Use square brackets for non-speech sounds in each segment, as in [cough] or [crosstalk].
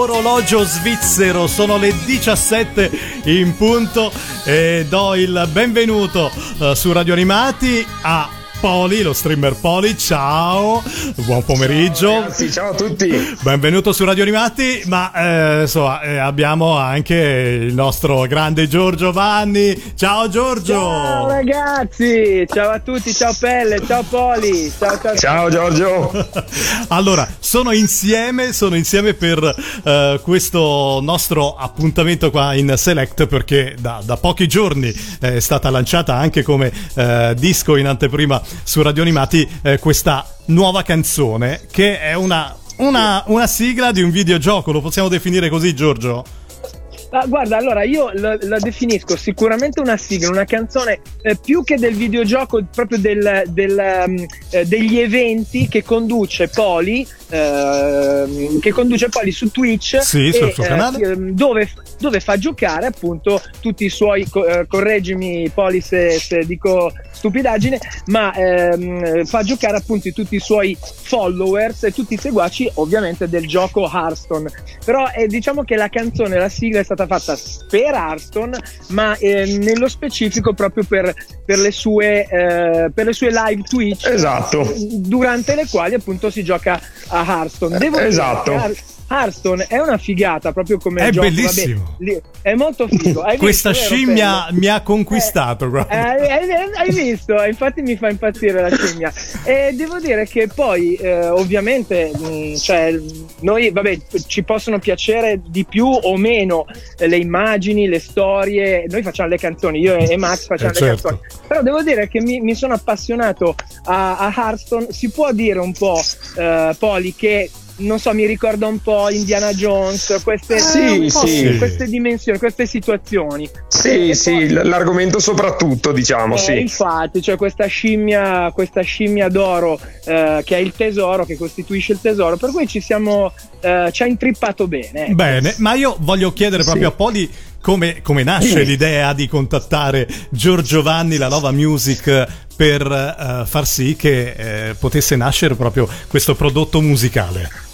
orologio svizzero, sono le 17 in punto e do il benvenuto uh, su Radio Animati a Poli, lo streamer Poli, ciao, buon pomeriggio. Ciao, ragazzi, ciao a tutti. Benvenuto su Radio Animati, ma eh, insomma eh, abbiamo anche il nostro grande Giorgio Vanni. Ciao Giorgio. Ciao ragazzi, ciao a tutti, ciao Pelle, ciao Poli. Ciao, ciao. ciao Giorgio. [laughs] allora, sono insieme, sono insieme per eh, questo nostro appuntamento qua in Select perché da, da pochi giorni è stata lanciata anche come eh, disco in anteprima su Radio Animati eh, questa nuova canzone che è una, una, una sigla di un videogioco, lo possiamo definire così Giorgio? Ah, guarda, allora io la, la, definisco sicuramente una sigla, una canzone eh, più che del videogioco, proprio del, del, um, eh, degli eventi che conduce Poli Ehm, che conduce poi su Twitch sì, e, sul canale. Eh, dove, dove, fa giocare appunto tutti i suoi eh, correggimi Poli se, se, dico stupidaggine ma ehm, fa giocare appunto tutti i suoi followers e tutti i seguaci ovviamente del gioco Hearthstone però eh, diciamo che la canzone la sigla è stata fatta per Hearthstone ma eh, nello specifico proprio per, per, le sue, eh, per le sue live Twitch esatto. durante le quali appunto si gioca a Hearthstone. Devo esatto. Dire, Hearthstone è una figata proprio come è gioco. bellissimo Vabbè, è molto figo. [laughs] Questa visto, scimmia mi ha conquistato. Eh, eh, hai, hai, visto? Infatti mi fa impazzire la scimmia. E devo dire che poi, eh, ovviamente, mh, mm, cioè, noi, vabbè, ci possono piacere di più o meno le immagini, le storie. Noi facciamo le canzoni, io e Max facciamo eh, le certo. canzoni. Però devo dire che mi, mi sono appassionato a, a Hearthstone. Si può dire un po', eh, Poli, che non so, mi ricorda un po' Indiana Jones, queste, sì, sì. queste dimensioni, queste situazioni. Sì, e sì, poi, l'argomento soprattutto, diciamo, eh, sì. Infatti, cioè questa scimmia, questa scimmia d'oro eh, che è il tesoro, che costituisce il tesoro, per cui ci siamo, eh, ci ha intrippato bene. Ecco. Bene, ma io voglio chiedere proprio sì. a Poli come, come nasce l'idea di contattare Giorgio Vanni, la Nova Music, per uh, far sì che uh, potesse nascere proprio questo prodotto musicale?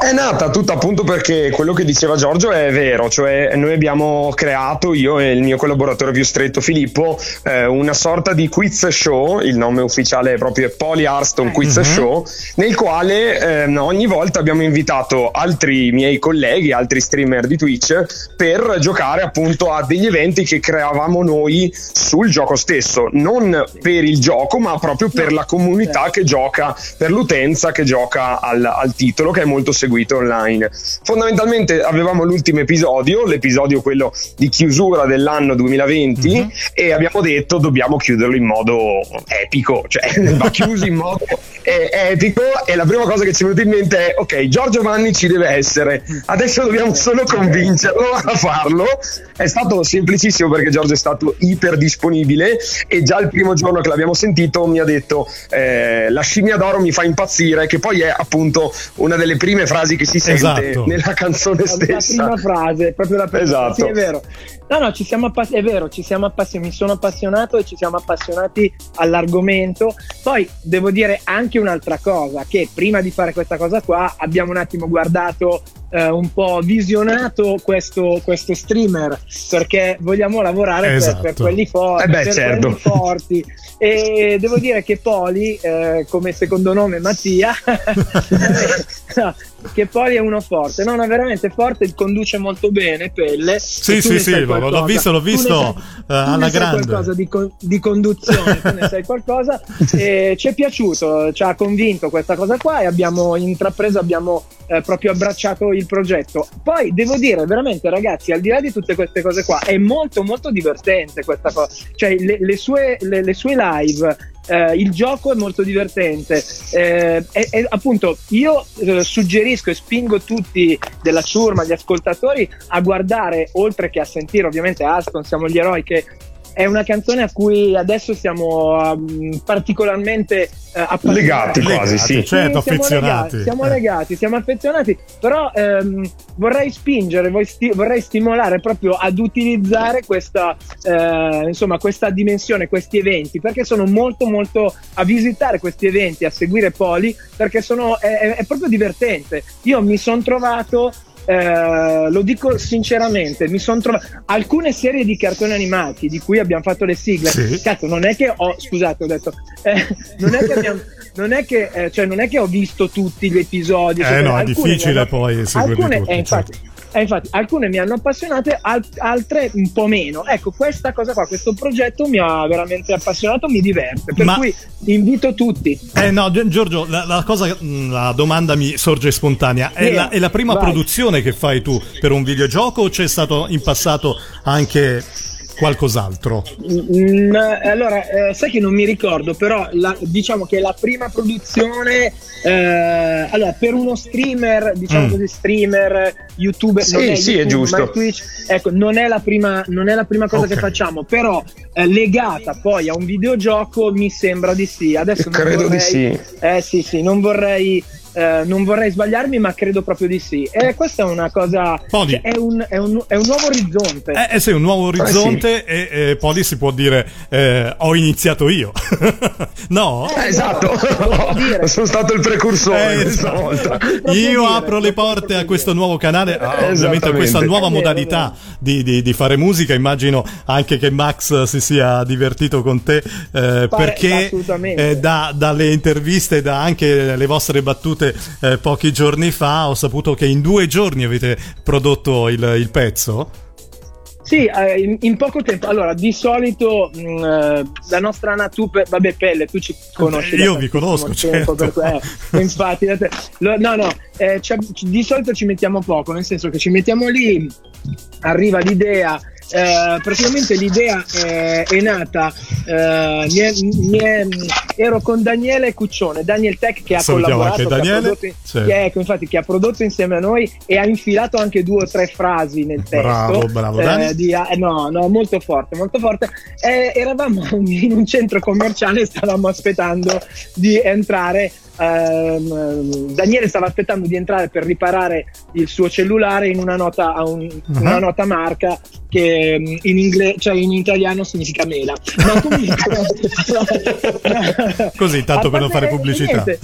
È nata tutta appunto perché quello che diceva Giorgio è vero, cioè noi abbiamo creato, io e il mio collaboratore più stretto Filippo, eh, una sorta di quiz show, il nome ufficiale è proprio Poly Arston Quiz uh-huh. Show, nel quale eh, ogni volta abbiamo invitato altri miei colleghi, altri streamer di Twitch, per giocare appunto a degli eventi che creavamo noi sul gioco stesso, non per il gioco ma proprio per la comunità che gioca, per l'utenza che gioca al, al titolo che è molto molto seguito online. Fondamentalmente avevamo l'ultimo episodio, l'episodio quello di chiusura dell'anno 2020 mm-hmm. e abbiamo detto dobbiamo chiuderlo in modo epico, cioè [laughs] va chiuso in modo epico e la prima cosa che ci è venuta in mente è ok, Giorgio Vanni ci deve essere, adesso dobbiamo solo convincerlo a farlo. È stato semplicissimo perché Giorgio è stato iper disponibile e già il primo giorno che l'abbiamo sentito mi ha detto eh, la scimmia d'oro mi fa impazzire, che poi è appunto una delle prime frasi che si sente esatto. nella canzone stessa. La prima frase, proprio la prima esatto. Sì, è vero. No, no, ci siamo appass- è vero, ci siamo appassionati, mi sono appassionato e ci siamo appassionati all'argomento. Poi devo dire anche un'altra cosa, che prima di fare questa cosa qua abbiamo un attimo guardato eh, un po' visionato questo, questo, streamer perché vogliamo lavorare esatto. per, per, quelli, for- eh beh, per certo. quelli forti. E devo dire che Poli, eh, come secondo nome Mattia, [laughs] [laughs] che Poli è uno forte, no, no, veramente forte, conduce molto bene Pelle. Sì, sì, sì, l'ho visto, l'ho visto uh, alla grande. qualcosa di, con- di conduzione, tu ne sai qualcosa. [laughs] e ci è piaciuto, ci ha convinto questa cosa qua e abbiamo intrapreso, abbiamo eh, proprio abbracciato il progetto. Poi devo dire veramente ragazzi, al di là di tutte queste cose qua, è molto molto divertente questa cosa, cioè le, le, sue, le, le sue live eh, il gioco è molto divertente. Eh, e, e, appunto, io eh, suggerisco e spingo tutti della ciurma, gli ascoltatori, a guardare, oltre che a sentire ovviamente Aston, siamo gli eroi che è una canzone a cui adesso siamo um, particolarmente uh, legati quasi, sì. certo, siamo affezionati. Legati, siamo legati, siamo affezionati, però um, vorrei spingere, vorrei stimolare proprio ad utilizzare questa, uh, insomma, questa dimensione, questi eventi, perché sono molto molto a visitare questi eventi, a seguire Poli, perché sono, è, è proprio divertente. Io mi sono trovato eh, lo dico sinceramente, mi sono trovato alcune serie di cartoni animati di cui abbiamo fatto le sigle. Sì. Cazzo, non è che ho, scusate, ho detto, eh, non è che abbiamo non è che, eh, cioè, non è che ho visto tutti gli episodi. Eh no, è difficile poi seguirli alcune, tutti. Eh, infatti, certo. Eh, infatti, alcune mi hanno appassionate, al- altre un po' meno. Ecco, questa cosa qua, questo progetto mi ha veramente appassionato, mi diverte. Per Ma- cui invito tutti. Eh no, Gi- Giorgio, la, la cosa, mh, la domanda mi sorge spontanea. È, Sì, la, è la prima vai. produzione che fai tu per un videogioco o c'è stato in passato anche qualcos'altro? Mm, allora, eh, sai che non mi ricordo, però la- diciamo che la prima produzione, eh, allora, per uno streamer, diciamo Mm. così, streamer, youtuber, Sì, non è sì, è giusto. Twitch, ecco, non è la prima, non è la prima cosa Ok. che facciamo, però eh, legata poi a un videogioco mi sembra di sì. Adesso non Credo di vorrei- sì. Eh sì, sì, non vorrei... eh, non vorrei sbagliarmi, ma credo proprio di sì. E questa è una cosa. Cioè, è, un, è un- è un nuovo orizzonte. Eh, eh sì, un nuovo orizzonte e, e poi si può dire eh, ho iniziato io. [laughs] no? Eh, esatto, Posso [laughs] dire. sono stato il precursore Eh, questa esatto. Io dire, apro le porte a questo nuovo canale, a- Esattamente. ovviamente a questa nuova modalità di, di- di fare musica. Immagino anche che Max si sia divertito con te eh, perché eh, da- dalle interviste, da anche le vostre battute eh, pochi giorni fa, ho saputo che in due giorni avete prodotto il, il pezzo. Sì, eh, in, in poco tempo. Allora, di solito mh, eh, la nostra Natupe, vabbè, Pelle, tu ci conosci. Io vi conosco, certo. per eh, [laughs] infatti, te- lo- no, no, eh, di solito ci mettiamo poco, nel senso che ci mettiamo lì, arriva l'idea. eh, praticamente l'idea è, è nata eh, mi è- mi è- ero con Daniele Cuccione Daniel Tech che ha Salutiamo collaborato anche che ha Daniele. prodotto- Sì. che, ecco, infatti, che ha prodotto insieme a noi e ha infilato anche due o tre frasi nel testo Bravo, bravo, eh, di- eh, no, no, molto forte, molto forte. Eh, eravamo [laughs] in un centro commerciale e stavamo aspettando di entrare. ehm, Daniele stava aspettando di entrare per riparare il suo cellulare in una nota, a un- una Uh-huh. nota marca che mm, in, ingle- cioè in italiano significa mela. Ma comunque, [laughs] [laughs] [laughs] Così, tanto per non fare pubblicità. niente.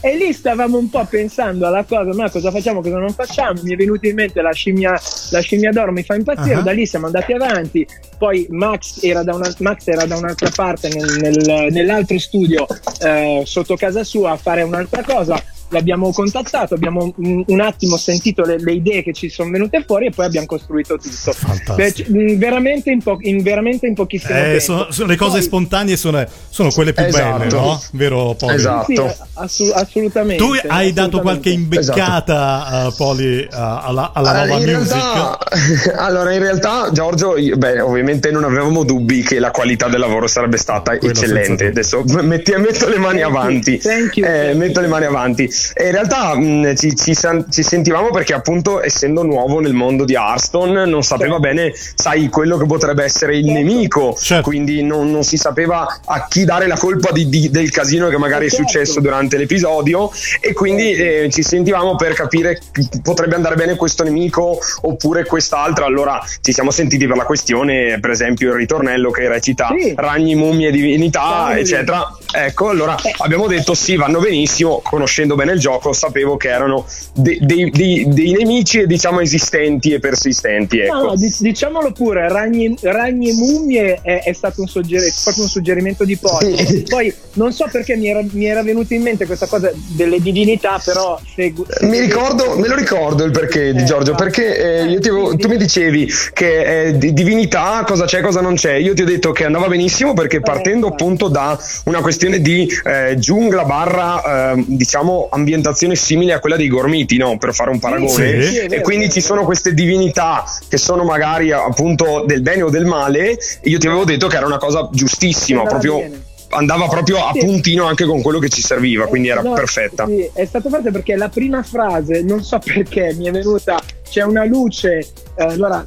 E lì stavamo un po' pensando alla cosa, ma cosa facciamo, cosa non facciamo. Mi è venuta in mente la scimmia, la scimmia d'oro, mi fa impazzire. Ah. Da lì siamo andati avanti. Poi Max era da, una- Max era da un'altra parte, nel- nel- nell'altro studio eh, sotto casa sua a fare un'altra cosa. L'abbiamo contattato, abbiamo un, attimo sentito le, le idee che ci sono venute fuori e poi abbiamo costruito tutto. Fantastico. Beh, c- mh, veramente, in po- in, veramente in pochissimo Eh, tempo. sono, sono- le cose Poi- spontanee sono, sono quelle più Esatto. belle, no? Vero Poli? Esatto. Sì, assu- assolutamente. Tu hai dato assolutamente. qualche imbeccata, uh, Poli, uh, alla, alla Allora, nuova in music? realtà, [laughs] allora, in realtà, Giorgio, io- beh, ovviamente non avevamo dubbi che la qualità del lavoro sarebbe stata Quello eccellente. Adesso [laughs] metti- metto le mani Thank you, avanti. thank you, Eh, thank you. metto le mani avanti. E in realtà mh, ci, ci san- ci sentivamo perché, appunto, essendo nuovo nel mondo di Hearthstone, non sapeva Certo. bene, sai, quello che potrebbe essere il Certo. nemico. Certo. Quindi non, non si sapeva a chi dare la colpa di- di- del casino che magari è Certo. successo durante l'episodio. E quindi eh, ci sentivamo per capire potrebbe andare bene questo nemico oppure quest'altro. Allora ci siamo sentiti per la questione, per esempio, il ritornello che recita Sì. ragni, mummie, divinità, Cavoli. eccetera. Ecco, allora abbiamo detto sì, vanno benissimo. Conoscendo bene il gioco, sapevo che erano de- dei, dei- dei nemici, diciamo, esistenti e persistenti. Ecco. No, no, di- diciamolo pure, ragni, ragni e mummie è, è stato un, sugger- proprio un suggerimento di Poli. Sì. Poi non so perché mi era, mi era venuta in mente questa cosa delle divinità, però se, Mi ricordo, me lo ricordo il perché di Eh, Giorgio, no. perché eh, ti avevo- tu mi dicevi che eh, di divinità cosa c'è, cosa non c'è. Io ti ho detto che andava benissimo perché partendo infatti. appunto da una questione di eh, giungla barra eh, diciamo ambientazione simile a quella dei gormiti, no? Per fare un paragone. Sì, sì, e vero, quindi ci sono queste divinità che sono magari appunto del bene o del male. E io ti avevo detto che era una cosa giustissima, proprio bene. Andava proprio a Sì. puntino anche con quello che ci serviva, quindi era No, perfetta. Sì, è stato forte perché la prima frase, non so [laughs] perché, mi è venuta, c'è una luce, eh, allora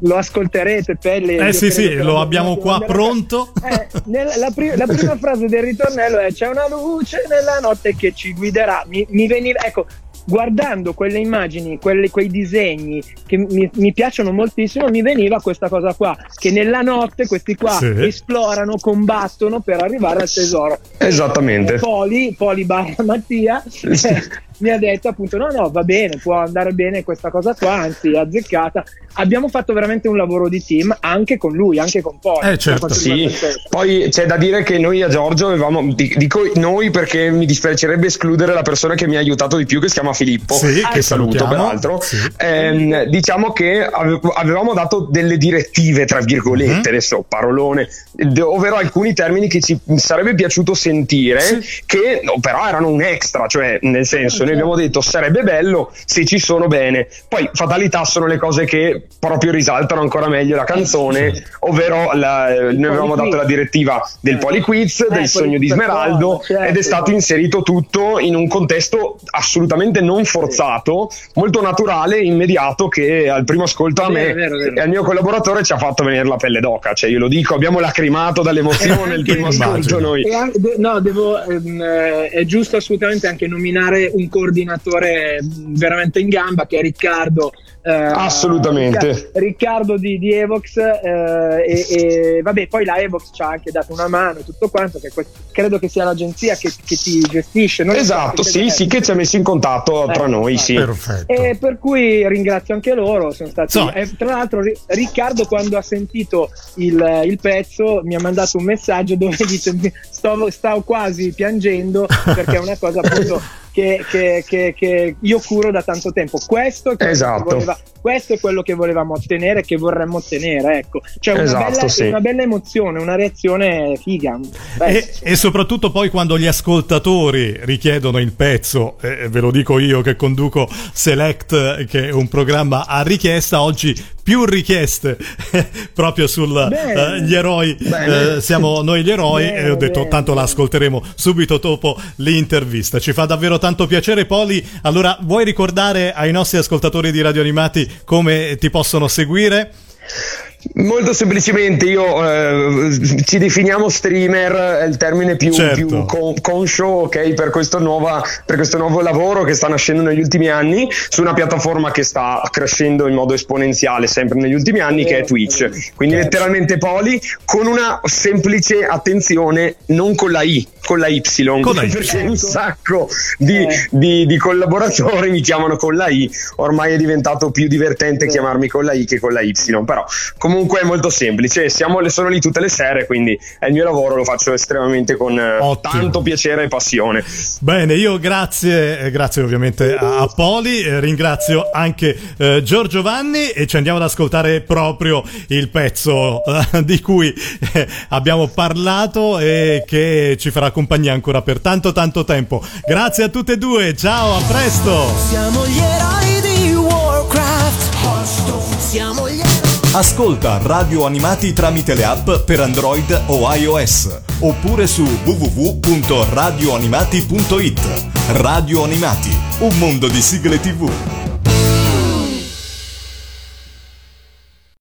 lo ascolterete, Pelle. Eh io sì, sì, lo abbiamo qua pronto. Eh, nel- la, pri- la prima [laughs] frase del ritornello è c'è una luce nella notte che ci guiderà. Mi, mi veniva, ecco, guardando quelle immagini, quelle- quei disegni che mi, mi piacciono moltissimo, mi veniva questa cosa qua, che nella notte questi qua Sì. esplorano, combattono per arrivare al tesoro. Esattamente. Poli, Poli barra Mattia, eh, mi ha detto appunto no no va bene, può andare bene questa cosa qua, anzi azzeccata. Abbiamo fatto veramente un lavoro di team anche con lui, anche con Poi. Eh certo. Sì. Poi c'è da dire che noi a Giorgio avevamo, dico noi perché mi dispiacerebbe escludere la persona che mi ha aiutato di più che si chiama Filippo, sì, che saluto peraltro. Sì. Eh, diciamo che avevamo dato delle direttive tra virgolette, mm-hmm. adesso parolone, ovvero alcuni termini che ci sarebbe piaciuto sentire, sì. che no, però erano un extra, cioè nel senso, noi abbiamo detto sarebbe bello se ci sono bene. Poi fatalità sono le cose che proprio risaltano ancora meglio la canzone, sì. ovvero la, noi avevamo dato la direttiva del poliquiz, eh, del sogno di Smeraldo certo. ed è stato inserito tutto in un contesto assolutamente non forzato, molto naturale, immediato che al primo ascolto a me vero, vero. e al mio collaboratore ci ha fatto venire la pelle d'oca, cioè io lo dico, abbiamo lacrimato dall'emozione [laughs] il primo ascolto noi. Anche, no, devo, ehm, eh, è giusto assolutamente anche nominare un coordinatore veramente in gamba che è Riccardo eh, Assolutamente. Riccardo di, di Evox eh, e, e, vabbè poi la Evox ci ha anche dato una mano e tutto quanto che questo, credo che sia l'agenzia che, che ti gestisce non esatto so, sì sì che ci ha messo in contatto eh, tra noi sì. Perfetto. e per cui ringrazio anche loro sono stati so. tra l'altro Riccardo quando ha sentito il, il, pezzo mi ha mandato un messaggio dove dice stavo, stavo quasi piangendo perché è una cosa appunto [laughs] che, che, che, che, io curo da tanto tempo. Questo è, esatto. voleva, questo è quello che volevamo ottenere, che vorremmo ottenere. Ecco. Cioè una, esatto, bella, sì. una bella emozione, una reazione figa. E, e, soprattutto poi quando gli ascoltatori richiedono il pezzo, eh, ve lo dico io che conduco Select, che è un programma a richiesta, oggi più richieste [laughs] proprio sugli uh, eroi. Uh, siamo noi gli eroi bene, e ho detto bene. tanto la ascolteremo subito dopo l'intervista. Ci fa davvero tanto piacere Poli. Allora vuoi ricordare ai nostri ascoltatori di Radio Animati come ti possono seguire? Molto semplicemente io eh, ci definiamo streamer, è il termine più, certo. più con, conscio okay, per, questo nuova, per, questo nuovo lavoro che sta nascendo negli ultimi anni su una piattaforma che sta crescendo in modo esponenziale sempre negli ultimi anni che è Twitch. Quindi letteralmente Poli con una semplice attenzione, non con la I, con la Y, con la y. perché un sacco di, eh. di, di, collaboratori mi chiamano con la I, ormai è diventato più divertente chiamarmi con la I che con la Y, però comunque è molto semplice, siamo, sono lì tutte le sere, quindi è il mio lavoro, lo faccio estremamente con eh, Ottimo. tanto piacere e passione. Bene, io grazie, eh, grazie ovviamente a, Poli, eh, ringrazio anche eh, Giorgio Vanni e ci andiamo ad ascoltare proprio il pezzo eh, di cui eh, abbiamo parlato e che ci farà compagnia ancora per tanto tanto tempo. Grazie a tutte e due, ciao, a presto! Siamo gli eroi di Warcraft, siamo gli eroi Ascolta Radio Animati tramite le app per Android o iOS oppure su www.radioanimati.it. Radio Animati, un mondo di sigle TV.